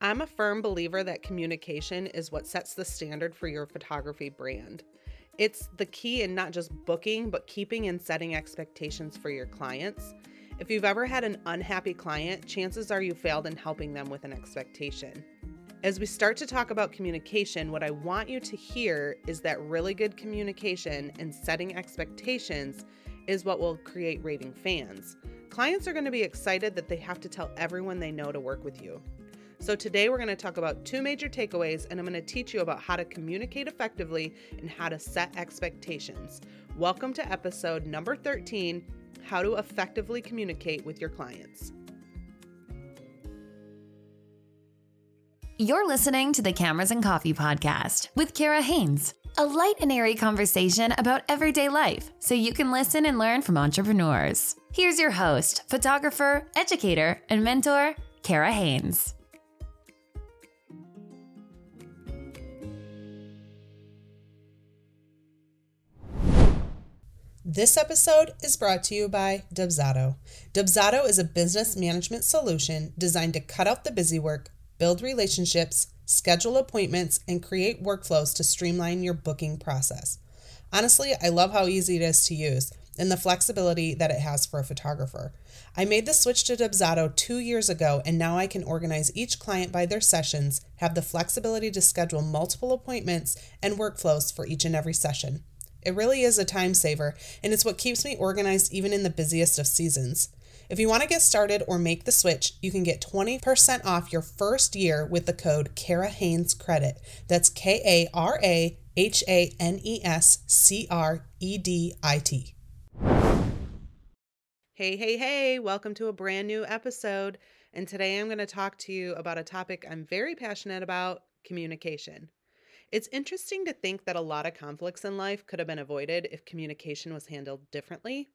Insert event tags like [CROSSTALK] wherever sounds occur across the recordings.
I'm a firm believer that communication is what sets the standard for your photography brand. It's the key in not just booking, but keeping and setting expectations for your clients. If you've ever had an unhappy client, chances are you failed in helping them with an expectation. As we start to talk about communication, what I want you to hear is that really good communication and setting expectations is what will create raving fans. Clients are going to be excited that they have to tell everyone they know to work with you. So, today we're going to talk about two major takeaways, and I'm going to teach you about how to communicate effectively and how to set expectations. Welcome to episode number 13 How to Effectively Communicate with Your Clients. You're listening to the Cameras and Coffee Podcast with Kara Hanes, a light and airy conversation about everyday life so you can listen and learn from entrepreneurs. Here's your host, photographer, educator, and mentor, Kara Hanes. This episode is brought to you by Dubsado. Dubsado is a business management solution designed to cut out the busy work build relationships, schedule appointments, and create workflows to streamline your booking process. Honestly, I love how easy it is to use and the flexibility that it has for a photographer. I made the switch to Dubsado two years ago, and now I can organize each client by their sessions, have the flexibility to schedule multiple appointments and workflows for each and every session. It really is a time saver, and it's what keeps me organized even in the busiest of seasons. If you want to get started or make the switch, you can get 20% off your first year with the code Kara Hanes Credit. That's K A R A H A N E S C R E D I T. Hey, hey, hey, welcome to a brand new episode. And today I'm going to talk to you about a topic I'm very passionate about communication. It's interesting to think that a lot of conflicts in life could have been avoided if communication was handled differently.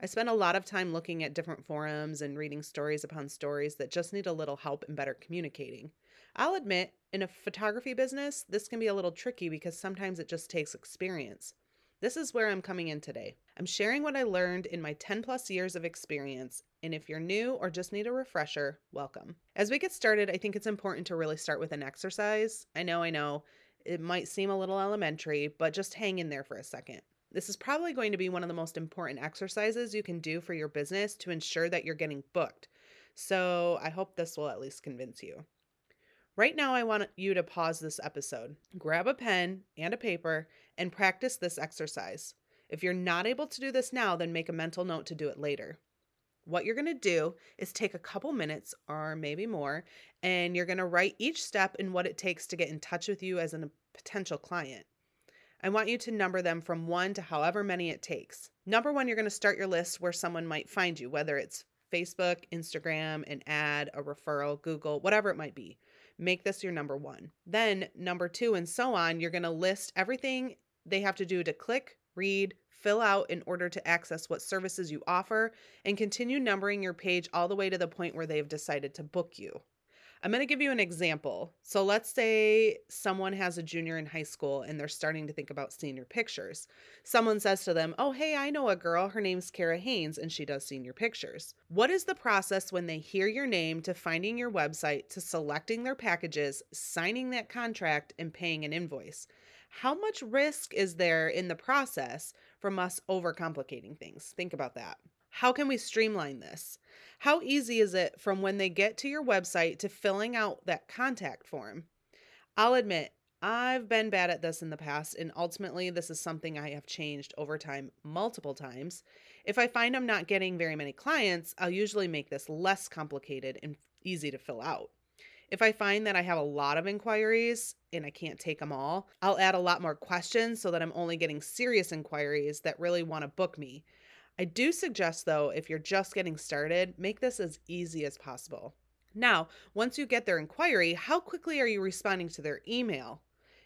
I spend a lot of time looking at different forums and reading stories upon stories that just need a little help in better communicating. I'll admit, in a photography business, this can be a little tricky because sometimes it just takes experience. This is where I'm coming in today. I'm sharing what I learned in my 10 plus years of experience, and if you're new or just need a refresher, welcome. As we get started, I think it's important to really start with an exercise. I know, I know, it might seem a little elementary, but just hang in there for a second. This is probably going to be one of the most important exercises you can do for your business to ensure that you're getting booked. So I hope this will at least convince you. Right now, I want you to pause this episode, grab a pen and a paper, and practice this exercise. If you're not able to do this now, then make a mental note to do it later. What you're going to do is take a couple minutes or maybe more, and you're going to write each step and what it takes to get in touch with you as a potential client. I want you to number them from one to however many it takes. Number one, you're going to start your list where someone might find you, whether it's Facebook, Instagram, an ad, a referral, Google, whatever it might be. Make this your number one. Then, number two, and so on, you're going to list everything they have to do to click, read, fill out in order to access what services you offer, and continue numbering your page all the way to the point where they've decided to book you. I'm going to give you an example. So let's say someone has a junior in high school and they're starting to think about senior pictures. Someone says to them, Oh, hey, I know a girl. Her name's Kara Hanes and she does senior pictures. What is the process when they hear your name to finding your website to selecting their packages, signing that contract, and paying an invoice? How much risk is there in the process from us overcomplicating things? Think about that. How can we streamline this? How easy is it from when they get to your website to filling out that contact form? I'll admit, I've been bad at this in the past, and ultimately, this is something I have changed over time multiple times. If I find I'm not getting very many clients, I'll usually make this less complicated and easy to fill out. If I find that I have a lot of inquiries and I can't take them all, I'll add a lot more questions so that I'm only getting serious inquiries that really want to book me. I do suggest, though, if you're just getting started, make this as easy as possible. Now, once you get their inquiry, how quickly are you responding to their email?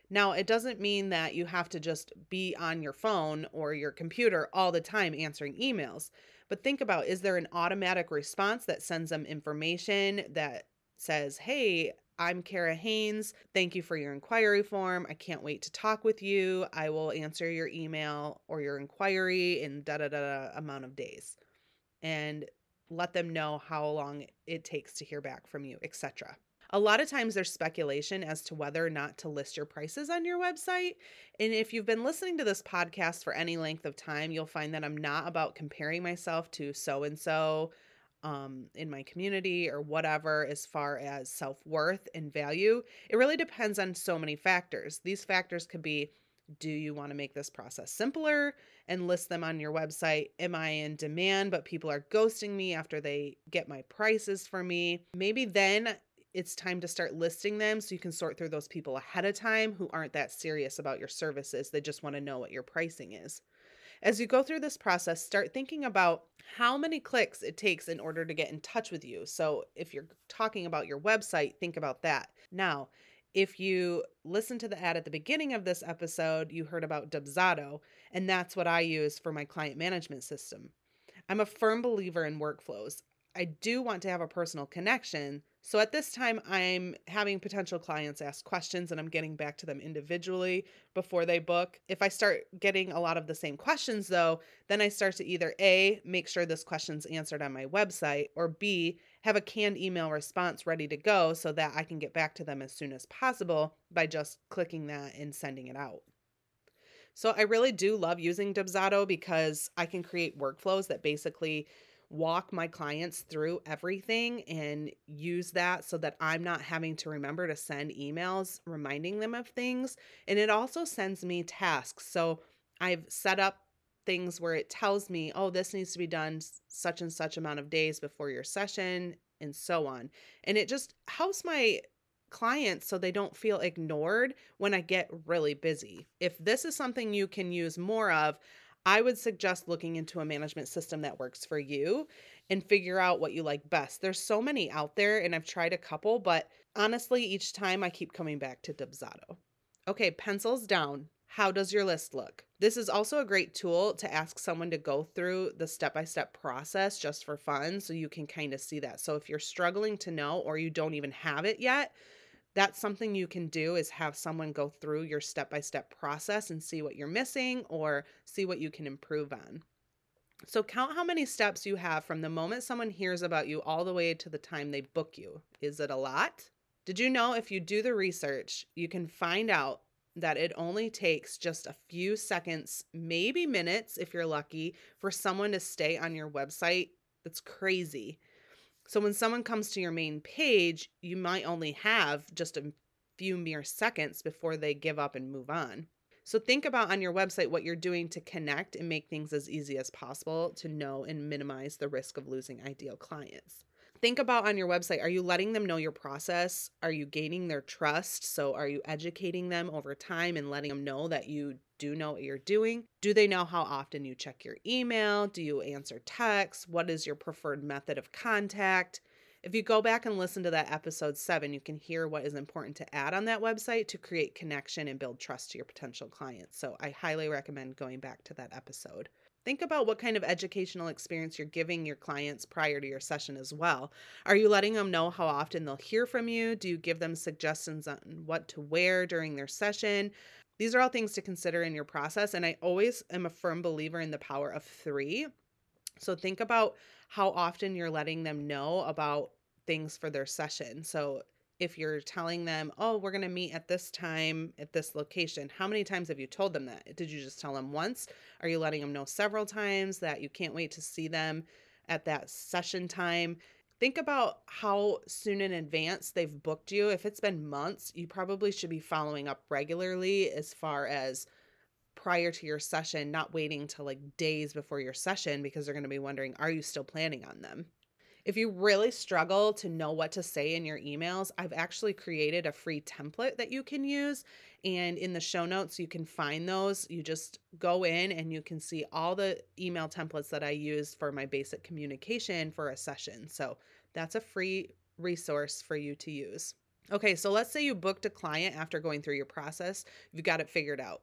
Now, it doesn't mean that you have to just be on your phone or your computer all the time answering emails, but think about is there an automatic response that sends them information that says, hey, I'm Kara Hanes. Thank you for your inquiry form. I can't wait to talk with you. I will answer your email or your inquiry in da da da amount of days. And let them know how long it takes to hear back from you, etc. A lot of times there's speculation as to whether or not to list your prices on your website. And if you've been listening to this podcast for any length of time, you'll find that I'm not about comparing myself to so and so um, in my community or whatever as far as self worth and value. It really depends on so many factors. These factors could be do you want to make this process simpler and list them on your website? Am I in demand, but people are ghosting me after they get my prices for me? Maybe then it's time to start listing them so you can sort through those people ahead of time who aren't that serious about your services. They just want to know what your pricing is. As you go through this process, start thinking about how many clicks it takes in order to get in touch with you. So, if you're talking about your website, think about that. Now, if you listen to the ad at the beginning of this episode, you heard about Dubsado, and that's what I use for my client management system. I'm a firm believer in workflows. I do want to have a personal connection. So at this time, I'm having potential clients ask questions and I'm getting back to them individually before they book. If I start getting a lot of the same questions, though, then I start to either A, make sure this question's answered on my website, or B, have a canned email response ready to go so that I can get back to them as soon as possible by just clicking that and sending it out. So I really do love using Dubsado because I can create workflows that basically walk my clients through everything and use that so that I'm not having to remember to send emails reminding them of things. And it also sends me tasks. So I've set up things where it tells me, oh, this needs to be done such and such amount of days before your session and so on. And it just helps my clients so they don't feel ignored when I get really busy. If this is something you can use more of, I would suggest looking into a management system that works for you and figure out what you like best. There's so many out there, and I've tried a couple, but honestly, each time I keep coming back to Dubsado. Okay, pencils down. How does your list look? This is also a great tool to ask someone to go through the step by step process just for fun so you can kind of see that. So if you're struggling to know or you don't even have it yet, that's something you can do is have someone go through your step-by-step process and see what you're missing or see what you can improve on. So count how many steps you have from the moment someone hears about you all the way to the time they book you. Is it a lot? Did you know if you do the research, you can find out that it only takes just a few seconds, maybe minutes if you're lucky, for someone to stay on your website? That's crazy. So when someone comes to your main page, you might only have just a few mere seconds before they give up and move on. So think about on your website what you're doing to connect and make things as easy as possible to know and minimize the risk of losing ideal clients think about on your website are you letting them know your process? Are you gaining their trust? So, are you educating them over time and letting them know that you do know what you're doing? Do they know how often you check your email? Do you answer texts? What is your preferred method of contact? If you go back and listen to that episode seven, you can hear what is important to add on that website to create connection and build trust to your potential clients. So, I highly recommend going back to that episode. Think about what kind of educational experience you're giving your clients prior to your session as well. Are you letting them know how often they'll hear from you? Do you give them suggestions on what to wear during their session? These are all things to consider in your process. And I always am a firm believer in the power of three. So think about how often you're letting them know about things for their session. So if you're telling them, oh, we're going to meet at this time at this location, how many times have you told them that? Did you just tell them once? Are you letting them know several times that you can't wait to see them at that session time? Think about how soon in advance they've booked you. If it's been months, you probably should be following up regularly as far as prior to your session, not waiting till like days before your session because they're going to be wondering, are you still planning on them? If you really struggle to know what to say in your emails, I've actually created a free template that you can use. And in the show notes, you can find those. You just go in and you can see all the email templates that I use for my basic communication for a session. So that's a free resource for you to use. Okay, so let's say you booked a client after going through your process, you've got it figured out.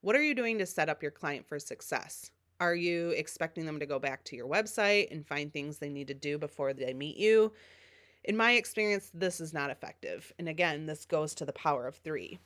What are you doing to set up your client for success? Are you expecting them to go back to your website and find things they need to do before they meet you? In my experience, this is not effective. And again, this goes to the power of three.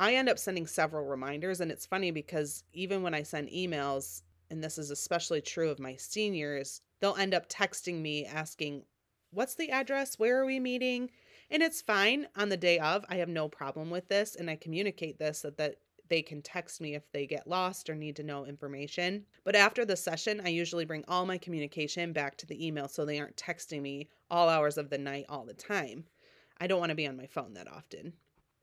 I end up sending several reminders, and it's funny because even when I send emails, and this is especially true of my seniors, they'll end up texting me asking, What's the address? Where are we meeting? And it's fine on the day of. I have no problem with this and I communicate this so that they can text me if they get lost or need to know information. But after the session, I usually bring all my communication back to the email so they aren't texting me all hours of the night all the time. I don't want to be on my phone that often.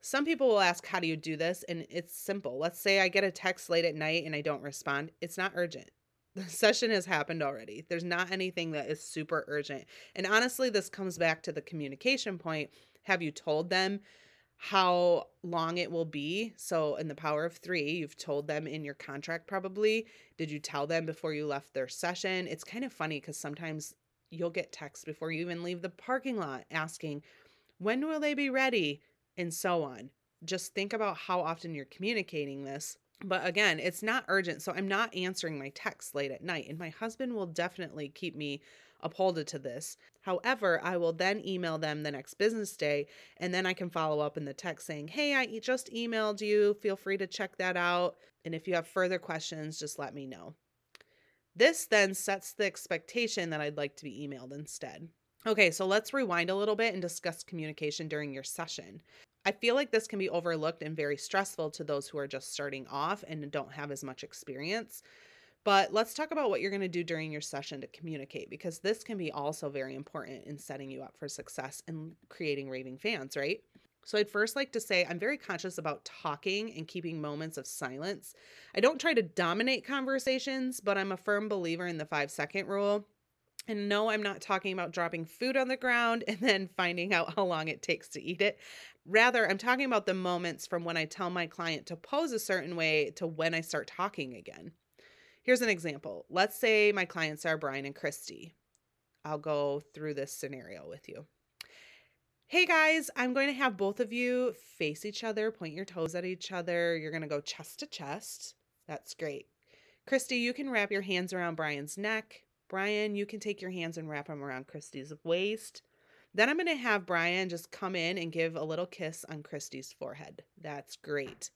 Some people will ask, How do you do this? And it's simple. Let's say I get a text late at night and I don't respond. It's not urgent. [LAUGHS] The session has happened already. There's not anything that is super urgent. And honestly, this comes back to the communication point. Have you told them how long it will be. So, in the power of three, you've told them in your contract probably. Did you tell them before you left their session? It's kind of funny because sometimes you'll get texts before you even leave the parking lot asking, when will they be ready? And so on. Just think about how often you're communicating this. But again, it's not urgent. So I'm not answering my texts late at night. And my husband will definitely keep me upholded to this. However, I will then email them the next business day and then I can follow up in the text saying, Hey, I just emailed you. Feel free to check that out. And if you have further questions, just let me know. This then sets the expectation that I'd like to be emailed instead. Okay, so let's rewind a little bit and discuss communication during your session. I feel like this can be overlooked and very stressful to those who are just starting off and don't have as much experience. But let's talk about what you're going to do during your session to communicate because this can be also very important in setting you up for success and creating raving fans, right? So, I'd first like to say I'm very conscious about talking and keeping moments of silence. I don't try to dominate conversations, but I'm a firm believer in the five second rule. And no, I'm not talking about dropping food on the ground [LAUGHS] and then finding out how long it takes to eat it. Rather, I'm talking about the moments from when I tell my client to pose a certain way to when I start talking again. Here's an example. Let's say my clients are Brian and Christy. I'll go through this scenario with you. Hey guys, I'm going to have both of you face each other, point your toes at each other. You're going to go chest to chest. That's great. Christy, you can wrap your hands around Brian's neck. Brian, you can take your hands and wrap them around Christy's waist. Then I'm going to have Brian just come in and give a little kiss on Christy's forehead. That's great.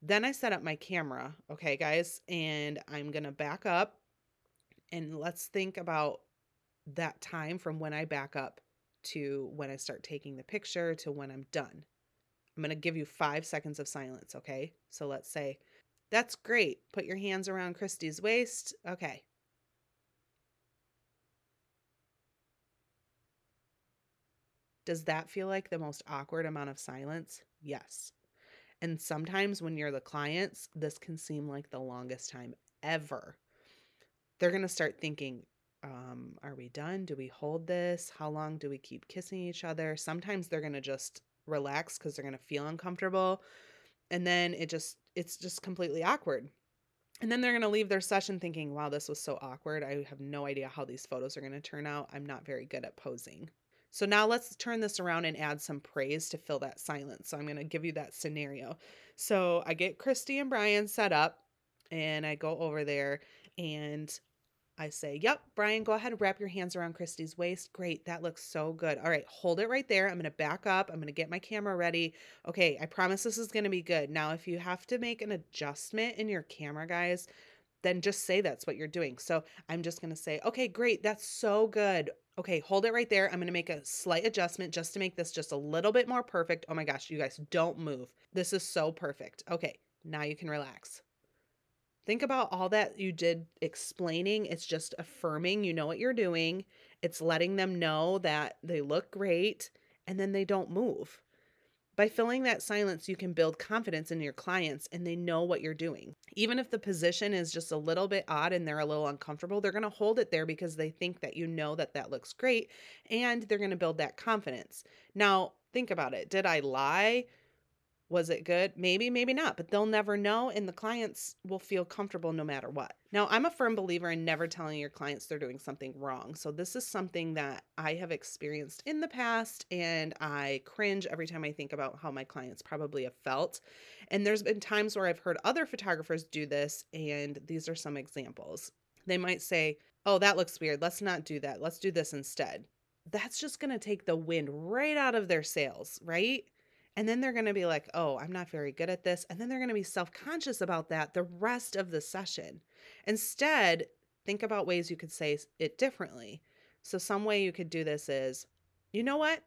Then I set up my camera, okay, guys, and I'm going to back up and let's think about that time from when I back up to when I start taking the picture to when I'm done. I'm going to give you five seconds of silence, okay? So let's say, that's great. Put your hands around Christy's waist. Okay. Does that feel like the most awkward amount of silence? Yes. And sometimes when you're the clients, this can seem like the longest time ever. They're going to start thinking, um, are we done? Do we hold this? How long do we keep kissing each other? Sometimes they're going to just relax because they're going to feel uncomfortable. And then it just, it's just completely awkward. And then they're going to leave their session thinking, wow, this was so awkward. I have no idea how these photos are going to turn out. I'm not very good at posing. So now let's turn this around and add some praise to fill that silence. So I'm going to give you that scenario. So I get Christy and Brian set up and I go over there and I say, Yep, Brian, go ahead and wrap your hands around Christy's waist. Great. That looks so good. All right, hold it right there. I'm going to back up. I'm going to get my camera ready. Okay, I promise this is going to be good. Now, if you have to make an adjustment in your camera, guys, then just say that's what you're doing. So I'm just going to say, Okay, great. That's so good. Okay, hold it right there. I'm going to make a slight adjustment just to make this just a little bit more perfect. Oh my gosh, you guys don't move. This is so perfect. Okay, now you can relax. Think about all that you did explaining. It's just affirming you know what you're doing. It's letting them know that they look great and then they don't move. By filling that silence, you can build confidence in your clients and they know what you're doing. Even if the position is just a little bit odd and they're a little uncomfortable, they're going to hold it there because they think that you know that that looks great and they're going to build that confidence. Now, think about it. Did I lie? Was it good? Maybe, maybe not, but they'll never know, and the clients will feel comfortable no matter what. Now, I'm a firm believer in never telling your clients they're doing something wrong. So, this is something that I have experienced in the past, and I cringe every time I think about how my clients probably have felt. And there's been times where I've heard other photographers do this, and these are some examples. They might say, Oh, that looks weird. Let's not do that. Let's do this instead. That's just going to take the wind right out of their sails, right? And then they're going to be like, oh, I'm not very good at this. And then they're going to be self conscious about that the rest of the session. Instead, think about ways you could say it differently. So, some way you could do this is, you know what?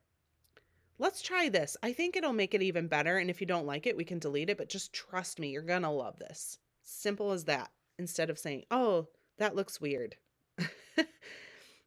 let's try this. I think it'll make it even better. And if you don't like it, we can delete it, but just trust me, you're going to love this. Simple as that. Instead of saying, oh, that looks weird. [LAUGHS]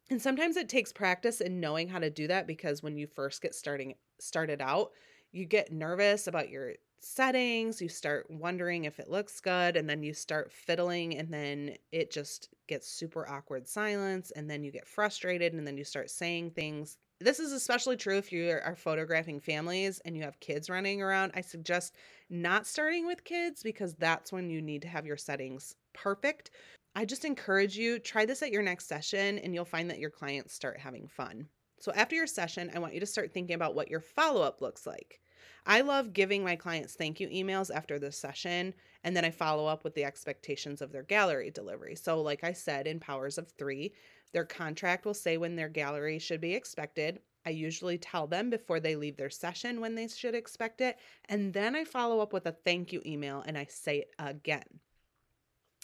and sometimes it takes practice in knowing how to do that because when you first get starting started out, you get nervous about your settings, you start wondering if it looks good, and then you start fiddling, and then it just gets super awkward silence, and then you get frustrated, and then you start saying things. This is especially true if you are photographing families and you have kids running around. I suggest not starting with kids because that's when you need to have your settings perfect. I just encourage you try this at your next session and you'll find that your clients start having fun. So after your session, I want you to start thinking about what your follow-up looks like. I love giving my clients thank you emails after the session, and then I follow up with the expectations of their gallery delivery. So, like I said in Powers of Three, their contract will say when their gallery should be expected. I usually tell them before they leave their session when they should expect it, and then I follow up with a thank you email and I say it again.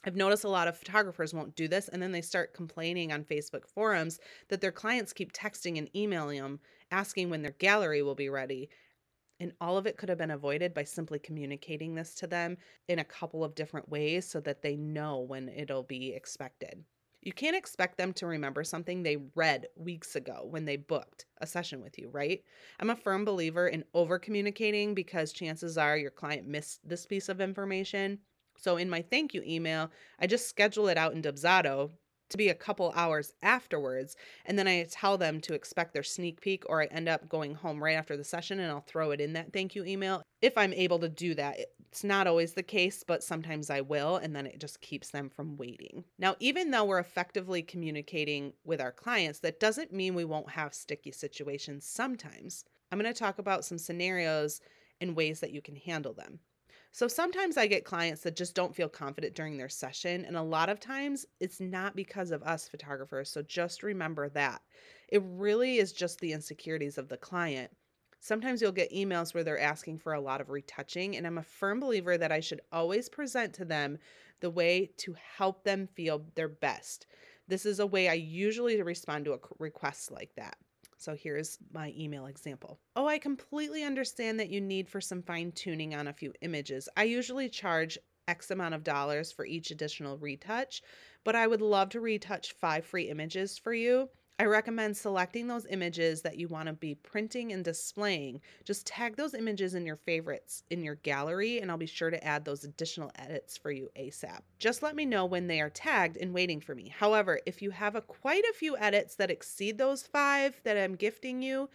I've noticed a lot of photographers won't do this and then they start complaining on Facebook forums that their clients keep texting and emailing them asking when their gallery will be ready. And all of it could have been avoided by simply communicating this to them in a couple of different ways so that they know when it'll be expected. You can't expect them to remember something they read weeks ago when they booked a session with you, right? I'm a firm believer in over communicating because chances are your client missed this piece of information. So in my thank you email, I just schedule it out in Dubsado to be a couple hours afterwards. And then I tell them to expect their sneak peek, or I end up going home right after the session and I'll throw it in that thank you email if I'm able to do that. It's not always the case, but sometimes I will, and then it just keeps them from waiting. Now, even though we're effectively communicating with our clients, that doesn't mean we won't have sticky situations sometimes. I'm going to talk about some scenarios and ways that you can handle them. So sometimes I get clients that just don't feel confident during their session. And a lot of times it's not because of us photographers. So just remember that. It really is just the insecurities of the client. Sometimes you'll get emails where they're asking for a lot of retouching. And I'm a firm believer that I should always present to them the way to help them feel their best. This is a way I usually respond to a request like that. So here's my email example. Oh, I completely understand that you need for some fine tuning on a few images. I usually charge X amount of dollars for each additional retouch, but I would love to retouch five free images for you. I recommend selecting those images that you want to be printing and displaying. Just tag those images in your favorites in your gallery, and I'll be sure to add those additional edits for you ASAP. Just let me know when they are tagged and waiting for me. However, if you have a quite a few edits that exceed those five that I'm gifting you,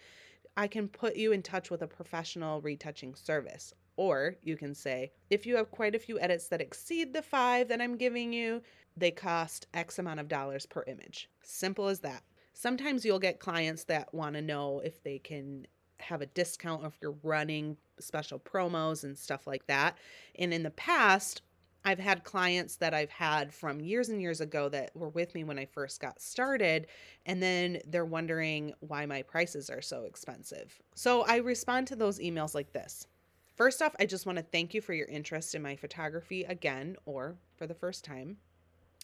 I can put you in touch with a professional retouching service. Or you can say, if you have quite a few edits that exceed the five that I'm giving you, they cost X amount of dollars per image. Simple as that. Sometimes you'll get clients that want to know if they can have a discount if you're running special promos and stuff like that. And in the past, I've had clients that I've had from years and years ago that were with me when I first got started, and then they're wondering why my prices are so expensive. So I respond to those emails like this First off, I just want to thank you for your interest in my photography again or for the first time.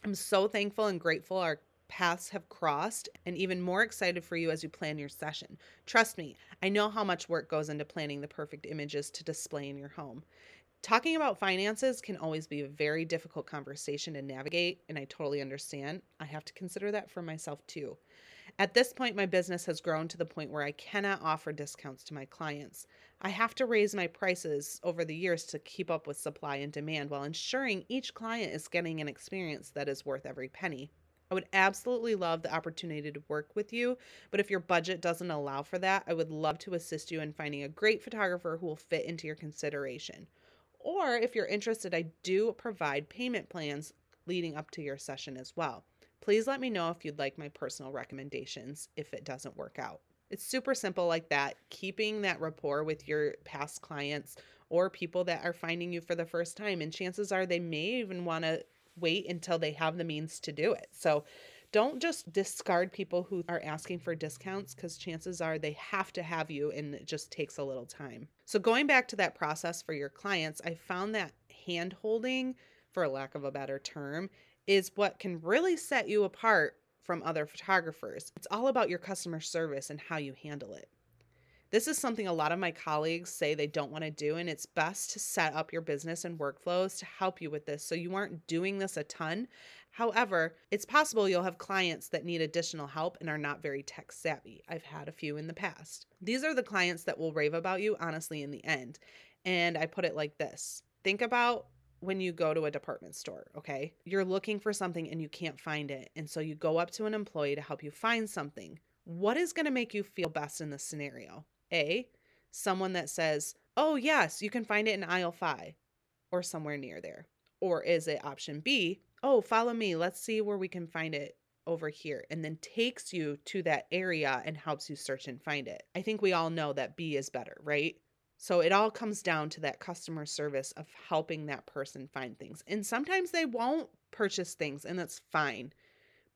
I'm so thankful and grateful our paths have crossed and even more excited for you as you plan your session. Trust me, I know how much work goes into planning the perfect images to display in your home. Talking about finances can always be a very difficult conversation to navigate, and I totally understand. I have to consider that for myself too. At this point, my business has grown to the point where I cannot offer discounts to my clients. I have to raise my prices over the years to keep up with supply and demand while ensuring each client is getting an experience that is worth every penny. I would absolutely love the opportunity to work with you, but if your budget doesn't allow for that, I would love to assist you in finding a great photographer who will fit into your consideration. Or if you're interested, I do provide payment plans leading up to your session as well. Please let me know if you'd like my personal recommendations if it doesn't work out. It's super simple like that. Keeping that rapport with your past clients or people that are finding you for the first time. And chances are they may even want to wait until they have the means to do it. So don't just discard people who are asking for discounts because chances are they have to have you and it just takes a little time. So, going back to that process for your clients, I found that hand holding, for lack of a better term, is what can really set you apart from other photographers. It's all about your customer service and how you handle it. This is something a lot of my colleagues say they don't want to do, and it's best to set up your business and workflows to help you with this so you aren't doing this a ton. However, it's possible you'll have clients that need additional help and are not very tech savvy. I've had a few in the past. These are the clients that will rave about you, honestly, in the end. And I put it like this think about when you go to a department store, okay? You're looking for something and you can't find it. And so you go up to an employee to help you find something. What is going to make you feel best in this scenario? A, someone that says, oh, yes, you can find it in aisle five or somewhere near there. Or is it option B, oh, follow me, let's see where we can find it over here, and then takes you to that area and helps you search and find it? I think we all know that B is better, right? So it all comes down to that customer service of helping that person find things. And sometimes they won't purchase things, and that's fine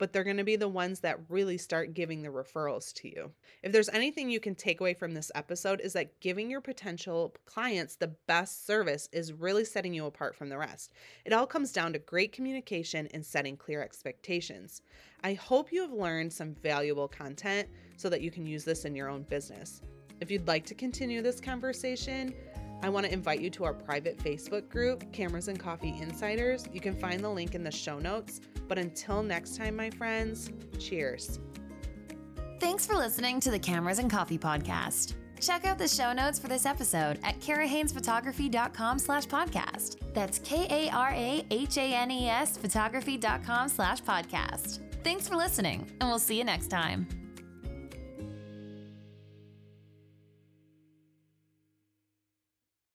but they're going to be the ones that really start giving the referrals to you. If there's anything you can take away from this episode is that giving your potential clients the best service is really setting you apart from the rest. It all comes down to great communication and setting clear expectations. I hope you have learned some valuable content so that you can use this in your own business. If you'd like to continue this conversation, I want to invite you to our private Facebook group, Cameras and Coffee Insiders. You can find the link in the show notes. But until next time, my friends, cheers. Thanks for listening to the Cameras and Coffee podcast. Check out the show notes for this episode at karahanesphotography.com slash podcast. That's K-A-R-A-H-A-N-E-S photography.com slash podcast. Thanks for listening, and we'll see you next time.